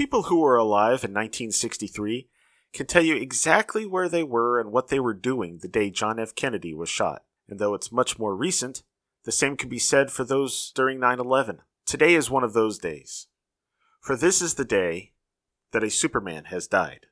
People who were alive in 1963 can tell you exactly where they were and what they were doing the day John F. Kennedy was shot. And though it's much more recent, the same can be said for those during 9 11. Today is one of those days. For this is the day that a Superman has died.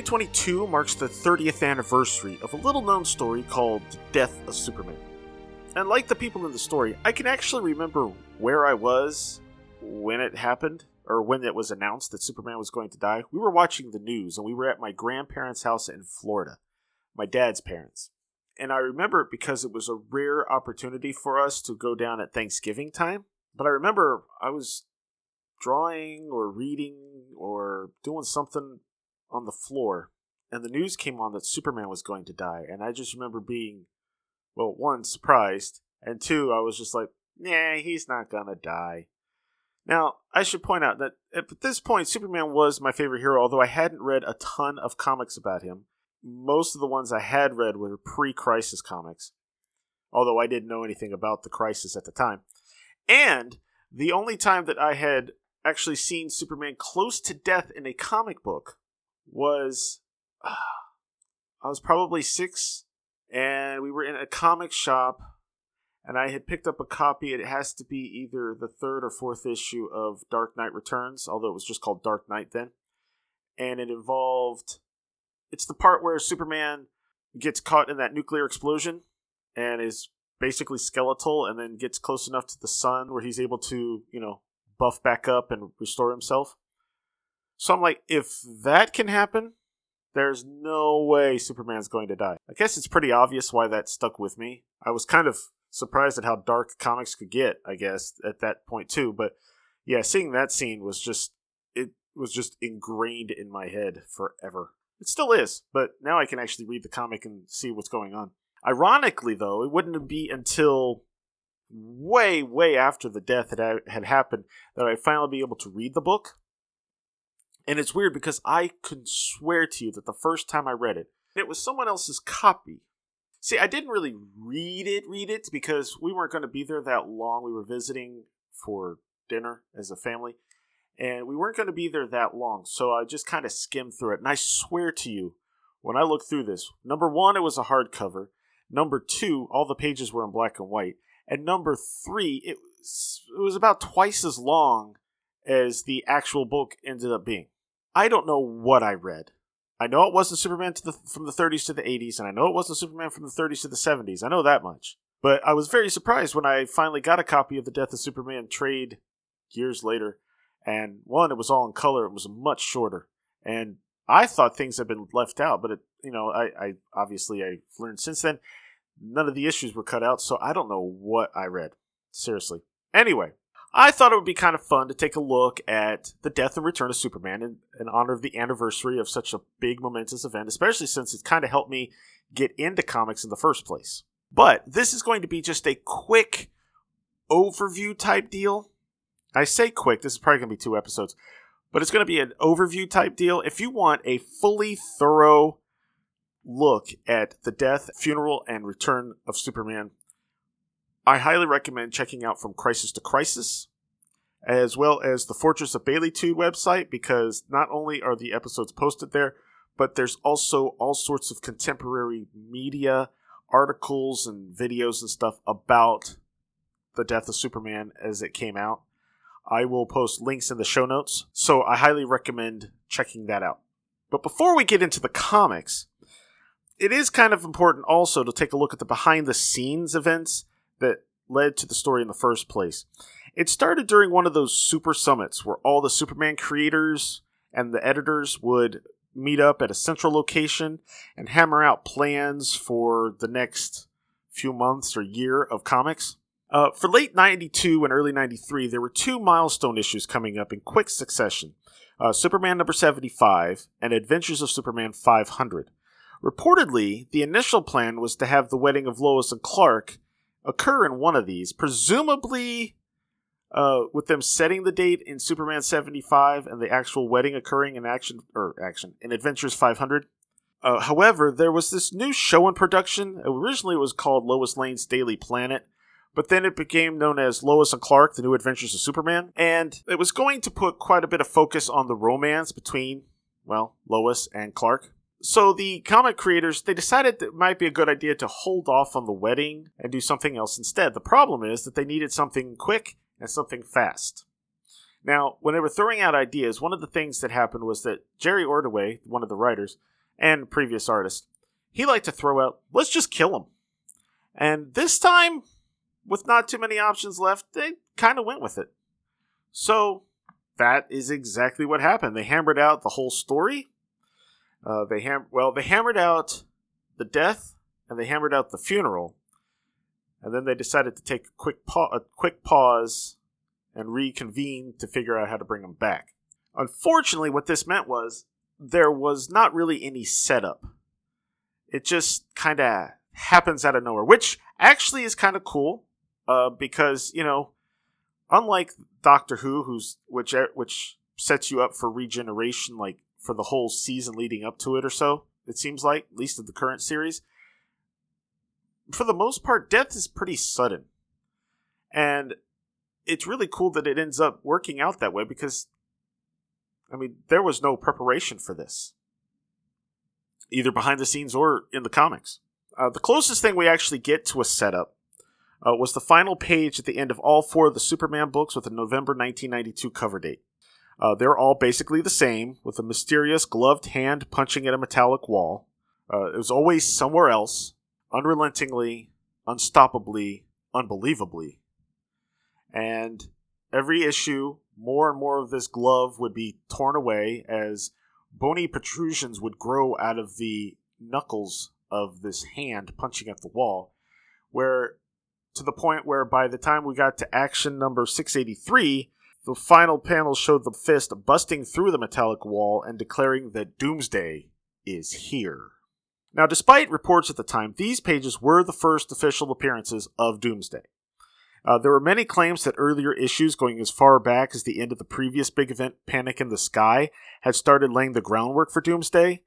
2022 marks the 30th anniversary of a little known story called The Death of Superman. And like the people in the story, I can actually remember where I was when it happened, or when it was announced that Superman was going to die. We were watching the news, and we were at my grandparents' house in Florida, my dad's parents. And I remember it because it was a rare opportunity for us to go down at Thanksgiving time. But I remember I was drawing or reading or doing something on the floor, and the news came on that Superman was going to die, and I just remember being, well, one surprised, and two, I was just like, nah, he's not gonna die. Now, I should point out that at this point, Superman was my favorite hero, although I hadn't read a ton of comics about him. Most of the ones I had read were pre Crisis comics, although I didn't know anything about the Crisis at the time. And the only time that I had actually seen Superman close to death in a comic book was uh, I was probably six, and we were in a comic shop, and I had picked up a copy. It has to be either the third or fourth issue of Dark Knight Returns, although it was just called Dark Knight then, and it involved. It's the part where Superman gets caught in that nuclear explosion and is basically skeletal and then gets close enough to the sun where he's able to, you know, buff back up and restore himself. So I'm like, if that can happen, there's no way Superman's going to die. I guess it's pretty obvious why that stuck with me. I was kind of surprised at how dark comics could get, I guess, at that point too. But yeah, seeing that scene was just it was just ingrained in my head forever. It still is, but now I can actually read the comic and see what's going on. Ironically, though, it wouldn't be until way, way after the death had, had happened that I'd finally be able to read the book. And it's weird because I could swear to you that the first time I read it, it was someone else's copy. See, I didn't really read it, read it, because we weren't going to be there that long. We were visiting for dinner as a family, and we weren't going to be there that long. So I just kind of skimmed through it. And I swear to you, when I looked through this, number one, it was a hardcover. Number two, all the pages were in black and white. And number three, it was, it was about twice as long as the actual book ended up being. I don't know what I read. I know it wasn't Superman the, from the 30s to the 80s, and I know it wasn't Superman from the 30s to the 70s. I know that much. But I was very surprised when I finally got a copy of the Death of Superman trade years later. And one, it was all in color. It was much shorter. And I thought things had been left out, but it, you know, I, I obviously I learned since then none of the issues were cut out, so I don't know what I read. Seriously. Anyway, I thought it would be kind of fun to take a look at the death and return of Superman in, in honor of the anniversary of such a big, momentous event, especially since it kind of helped me get into comics in the first place. But this is going to be just a quick overview type deal. I say quick, this is probably going to be two episodes, but it's going to be an overview type deal. If you want a fully thorough look at the death, funeral, and return of Superman, I highly recommend checking out From Crisis to Crisis, as well as the Fortress of Baileytude website, because not only are the episodes posted there, but there's also all sorts of contemporary media, articles, and videos and stuff about the death of Superman as it came out. I will post links in the show notes, so I highly recommend checking that out. But before we get into the comics, it is kind of important also to take a look at the behind the scenes events that led to the story in the first place. It started during one of those super summits where all the Superman creators and the editors would meet up at a central location and hammer out plans for the next few months or year of comics. Uh, for late 92 and early 93, there were two milestone issues coming up in quick succession uh, Superman number 75 and Adventures of Superman 500. Reportedly, the initial plan was to have the wedding of Lois and Clark occur in one of these, presumably uh, with them setting the date in Superman 75 and the actual wedding occurring in action or action in Adventures 500. Uh, however, there was this new show in production. Originally, it was called Lois Lane's Daily Planet, but then it became known as Lois and Clark: The New Adventures of Superman, and it was going to put quite a bit of focus on the romance between, well, Lois and Clark. So the comic creators they decided that it might be a good idea to hold off on the wedding and do something else instead. The problem is that they needed something quick and something fast. Now, when they were throwing out ideas, one of the things that happened was that Jerry Ordway, one of the writers and previous artist, he liked to throw out, let's just kill him. And this time, with not too many options left, they kind of went with it. So, that is exactly what happened. They hammered out the whole story. Uh, they ham- well, they hammered out the death and they hammered out the funeral and then they decided to take a quick pa- a quick pause and reconvene to figure out how to bring him back. Unfortunately, what this meant was there was not really any setup. It just kind of happens out of nowhere, which actually is kind of cool uh, because you know, unlike Doctor Who, who's which which sets you up for regeneration like for the whole season leading up to it or so. It seems like, at least in the current series for the most part, death is pretty sudden. And it's really cool that it ends up working out that way because, I mean, there was no preparation for this, either behind the scenes or in the comics. Uh, the closest thing we actually get to a setup uh, was the final page at the end of all four of the Superman books with a November 1992 cover date. Uh, they're all basically the same, with a mysterious gloved hand punching at a metallic wall. Uh, it was always somewhere else, unrelentingly, unstoppably, unbelievably. And every issue, more and more of this glove would be torn away as bony protrusions would grow out of the knuckles of this hand punching at the wall, where to the point where by the time we got to action number 683, the final panel showed the fist busting through the metallic wall and declaring that Doomsday is here. Now, despite reports at the time, these pages were the first official appearances of Doomsday. Uh, there were many claims that earlier issues, going as far back as the end of the previous big event, Panic in the Sky, had started laying the groundwork for Doomsday,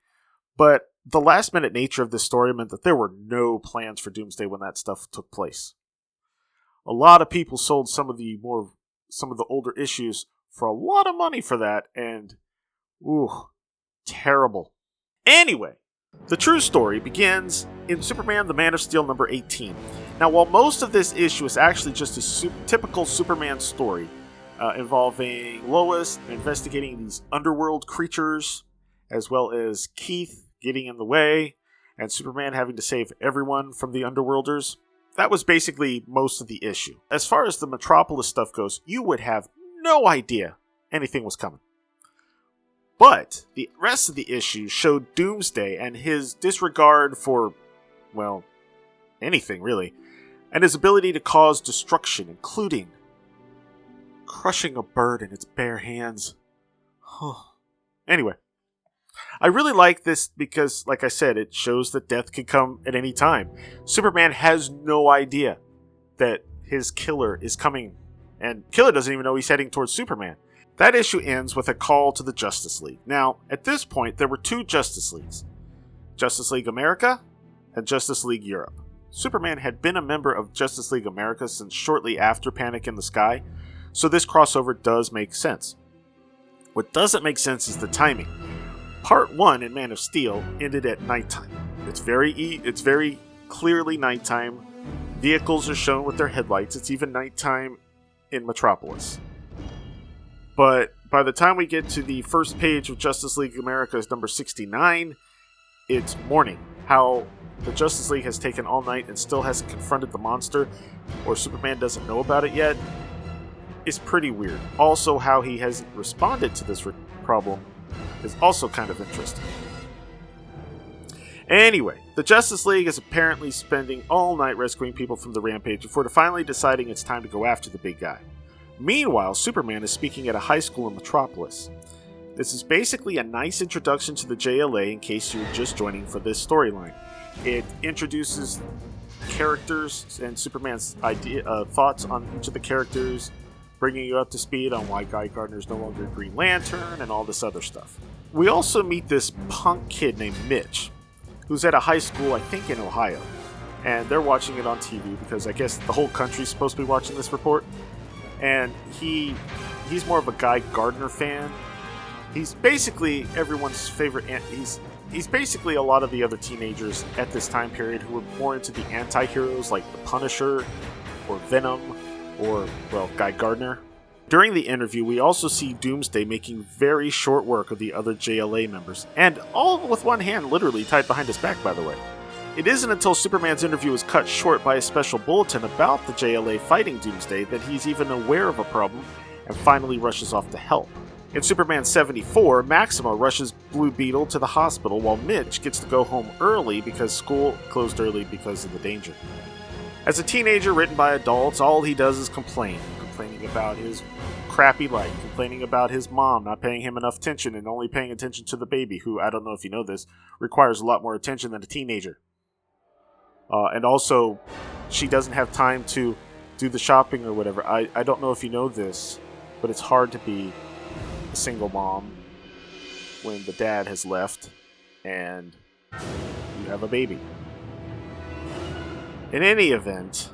but the last minute nature of this story meant that there were no plans for Doomsday when that stuff took place. A lot of people sold some of the more some of the older issues for a lot of money for that, and ooh, terrible. Anyway, the true story begins in Superman the Man of Steel number 18. Now, while most of this issue is actually just a su- typical Superman story uh, involving Lois investigating these underworld creatures, as well as Keith getting in the way, and Superman having to save everyone from the underworlders, that was basically most of the issue. As far as the Metropolis stuff goes, you would have no idea anything was coming. But the rest of the issue showed Doomsday and his disregard for, well, anything really, and his ability to cause destruction, including crushing a bird in its bare hands. anyway, I really like this because, like I said, it shows that death can come at any time. Superman has no idea that his killer is coming, and Killer doesn't even know he's heading towards Superman. That issue ends with a call to the Justice League. Now, at this point, there were two Justice Leagues Justice League America and Justice League Europe. Superman had been a member of Justice League America since shortly after Panic in the Sky, so this crossover does make sense. What doesn't make sense is the timing. Part 1 in Man of Steel ended at nighttime. It's very e- it's very clearly nighttime. Vehicles are shown with their headlights. It's even nighttime in Metropolis. But by the time we get to the first page of Justice League America's number 69, it's morning. How the Justice League has taken all night and still hasn't confronted the monster, or Superman doesn't know about it yet, is pretty weird. Also, how he hasn't responded to this re- problem is also kind of interesting. Anyway, the Justice League is apparently spending all night rescuing people from the rampage before finally deciding it's time to go after the big guy. Meanwhile, Superman is speaking at a high school in Metropolis. This is basically a nice introduction to the JLA in case you're just joining for this storyline. It introduces characters and Superman's idea, uh, thoughts on each of the characters, bringing you up to speed on why Guy Gardner is no longer Green Lantern and all this other stuff. We also meet this punk kid named Mitch, who's at a high school, I think in Ohio. And they're watching it on TV because I guess the whole country's supposed to be watching this report. And he he's more of a Guy Gardner fan. He's basically everyone's favorite. He's he's basically a lot of the other teenagers at this time period who were more into the anti-heroes like the Punisher or Venom or well Guy Gardner. During the interview, we also see Doomsday making very short work of the other JLA members, and all with one hand literally tied behind his back, by the way. It isn't until Superman's interview is cut short by a special bulletin about the JLA fighting Doomsday that he's even aware of a problem and finally rushes off to help. In Superman 74, Maxima rushes Blue Beetle to the hospital while Mitch gets to go home early because school closed early because of the danger. As a teenager written by adults, all he does is complain. Complaining about his crappy life, complaining about his mom not paying him enough attention and only paying attention to the baby, who, I don't know if you know this, requires a lot more attention than a teenager. Uh, and also, she doesn't have time to do the shopping or whatever. I, I don't know if you know this, but it's hard to be a single mom when the dad has left and you have a baby. In any event,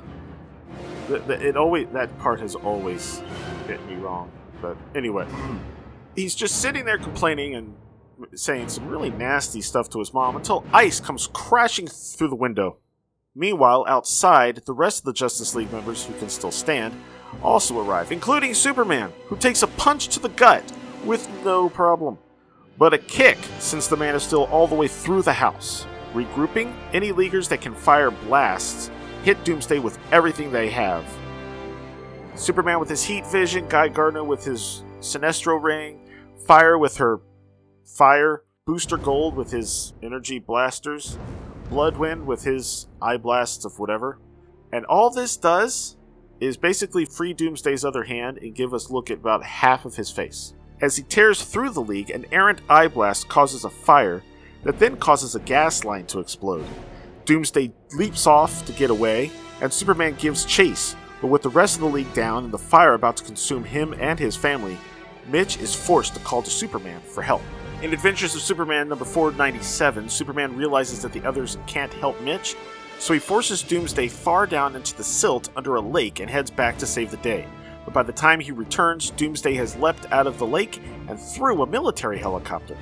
it always that part has always hit me wrong. But anyway, he's just sitting there complaining and saying some really nasty stuff to his mom until ice comes crashing through the window. Meanwhile, outside, the rest of the Justice League members who can still stand also arrive, including Superman, who takes a punch to the gut with no problem. But a kick, since the man is still all the way through the house. Regrouping, any leaguers that can fire blasts hit Doomsday with everything they have. Superman with his heat vision, Guy Gardner with his Sinestro ring, Fire with her fire, Booster Gold with his energy blasters, Bloodwynd with his eye blasts of whatever. And all this does is basically free Doomsday's other hand and give us a look at about half of his face. As he tears through the league, an errant eye blast causes a fire that then causes a gas line to explode. Doomsday leaps off to get away, and Superman gives chase, but with the rest of the league down and the fire about to consume him and his family, Mitch is forced to call to Superman for help. In Adventures of Superman number 497, Superman realizes that the others can't help Mitch, so he forces Doomsday far down into the silt under a lake and heads back to save the day. But by the time he returns, Doomsday has leapt out of the lake and through a military helicopter.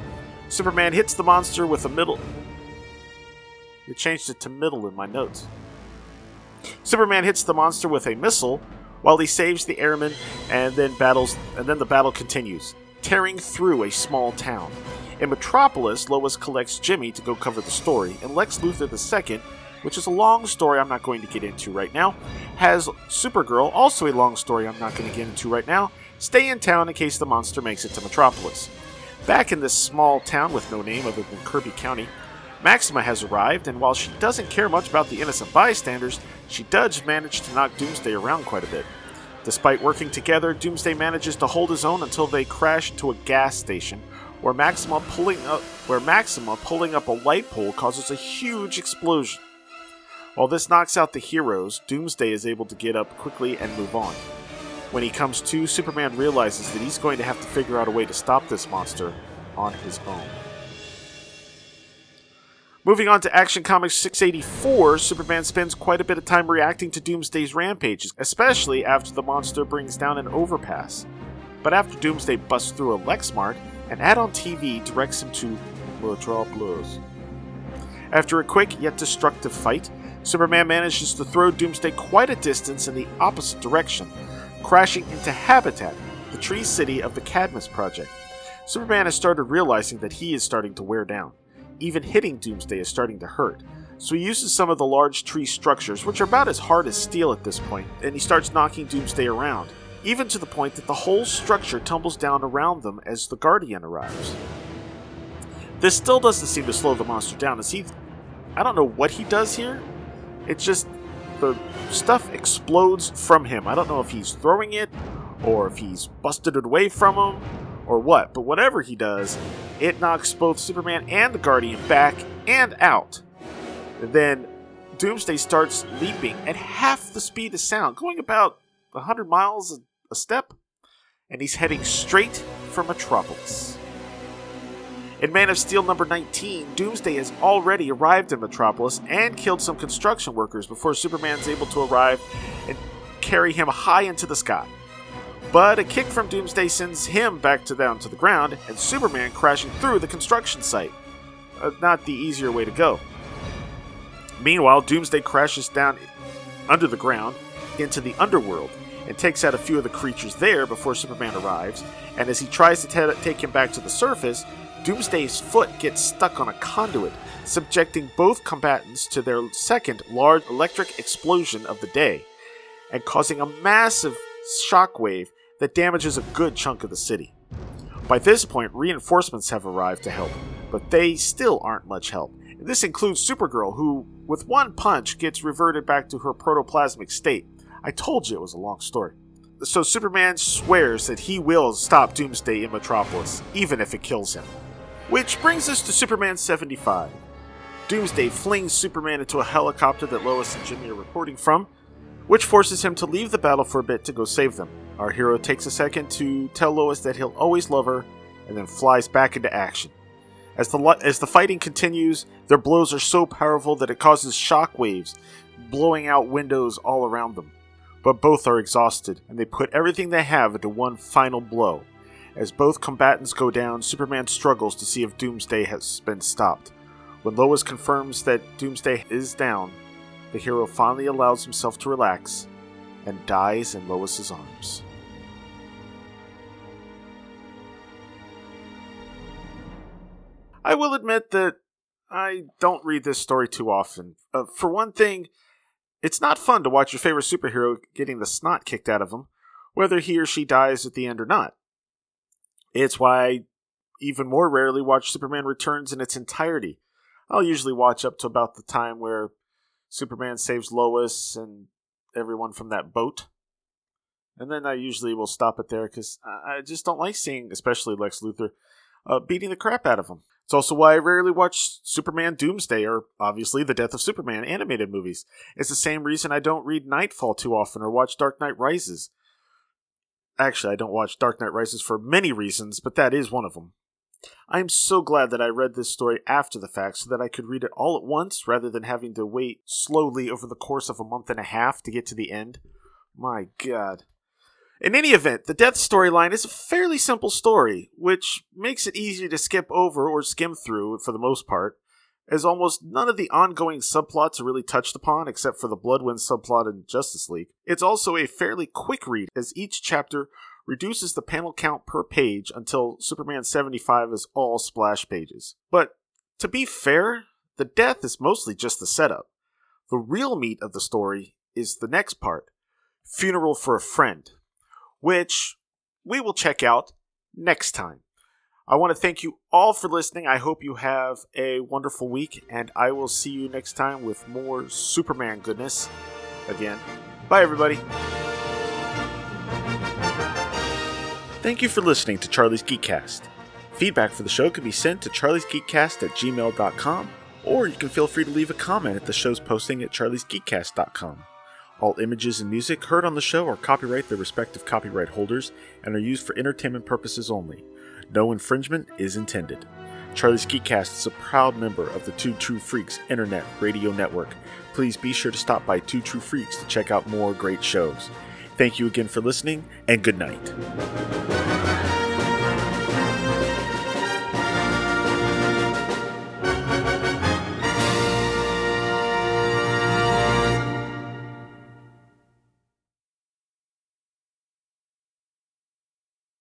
Superman hits the monster with a middle. You changed it to middle in my notes. Superman hits the monster with a missile while he saves the airman and then battles and then the battle continues, tearing through a small town. In Metropolis, Lois collects Jimmy to go cover the story, and Lex Luthor II, which is a long story I'm not going to get into right now, has Supergirl, also a long story I'm not going to get into right now, stay in town in case the monster makes it to Metropolis. Back in this small town with no name other than Kirby County, Maxima has arrived, and while she doesn't care much about the innocent bystanders, she does manage to knock Doomsday around quite a bit. Despite working together, Doomsday manages to hold his own until they crash into a gas station, where Maxima pulling up where Maxima pulling up a light pole causes a huge explosion. While this knocks out the heroes, Doomsday is able to get up quickly and move on. When he comes to, Superman realizes that he's going to have to figure out a way to stop this monster on his own. Moving on to Action Comics 684, Superman spends quite a bit of time reacting to Doomsday's rampages, especially after the monster brings down an overpass. But after Doomsday busts through a Lexmart, an ad on TV directs him to Metropolis. After a quick yet destructive fight, Superman manages to throw Doomsday quite a distance in the opposite direction, crashing into Habitat, the tree city of the Cadmus Project. Superman has started realizing that he is starting to wear down even hitting Doomsday is starting to hurt. So he uses some of the large tree structures, which are about as hard as steel at this point, and he starts knocking Doomsday around, even to the point that the whole structure tumbles down around them as the Guardian arrives. This still doesn't seem to slow the monster down as he. I don't know what he does here. It's just the stuff explodes from him. I don't know if he's throwing it or if he's busted it away from him or what, but whatever he does, it knocks both Superman and the Guardian back and out. Then Doomsday starts leaping at half the speed of sound, going about 100 miles a step, and he's heading straight for Metropolis. In Man of Steel number 19, Doomsday has already arrived in Metropolis and killed some construction workers before Superman's able to arrive and carry him high into the sky. But a kick from Doomsday sends him back to down to the ground, and Superman crashing through the construction site. Uh, not the easier way to go. Meanwhile, Doomsday crashes down under the ground into the underworld and takes out a few of the creatures there before Superman arrives. And as he tries to t- take him back to the surface, Doomsday's foot gets stuck on a conduit, subjecting both combatants to their second large electric explosion of the day, and causing a massive shockwave that damages a good chunk of the city. By this point, reinforcements have arrived to help, but they still aren't much help. This includes Supergirl, who, with one punch, gets reverted back to her protoplasmic state. I told you it was a long story. So Superman swears that he will stop Doomsday in Metropolis, even if it kills him. Which brings us to Superman 75. Doomsday flings Superman into a helicopter that Lois and Jimmy are reporting from, which forces him to leave the battle for a bit to go save them. Our hero takes a second to tell Lois that he'll always love her, and then flies back into action. As the as the fighting continues, their blows are so powerful that it causes shockwaves, blowing out windows all around them. But both are exhausted, and they put everything they have into one final blow. As both combatants go down, Superman struggles to see if Doomsday has been stopped. When Lois confirms that Doomsday is down, the hero finally allows himself to relax and dies in Lois's arms. I will admit that I don't read this story too often. Uh, for one thing, it's not fun to watch your favorite superhero getting the snot kicked out of him, whether he or she dies at the end or not. It's why I even more rarely watch Superman Returns in its entirety. I'll usually watch up to about the time where Superman saves Lois and everyone from that boat. And then I usually will stop it there because I just don't like seeing, especially Lex Luthor, uh, beating the crap out of him. It's also why I rarely watch Superman Doomsday or, obviously, The Death of Superman animated movies. It's the same reason I don't read Knightfall too often or watch Dark Knight Rises. Actually, I don't watch Dark Knight Rises for many reasons, but that is one of them. I am so glad that I read this story after the fact so that I could read it all at once rather than having to wait slowly over the course of a month and a half to get to the end. My god. In any event, the death storyline is a fairly simple story, which makes it easy to skip over or skim through for the most part, as almost none of the ongoing subplots are really touched upon except for the Bloodwynd subplot in Justice League. It's also a fairly quick read, as each chapter reduces the panel count per page until Superman 75 is all splash pages. But to be fair, the death is mostly just the setup. The real meat of the story is the next part Funeral for a Friend, which we will check out next time. I want to thank you all for listening. I hope you have a wonderful week, and I will see you next time with more Superman goodness. Again, bye everybody. Thank you for listening to Charlie's Geekcast. Feedback for the show can be sent to charliesgeekcast at gmail.com, or you can feel free to leave a comment at the show's posting at charliesgeekcast.com. All images and music heard on the show are copyright their respective copyright holders and are used for entertainment purposes only. No infringement is intended. Charlie's Geekcast is a proud member of the Two True Freaks Internet Radio Network. Please be sure to stop by Two True Freaks to check out more great shows. Thank you again for listening, and good night.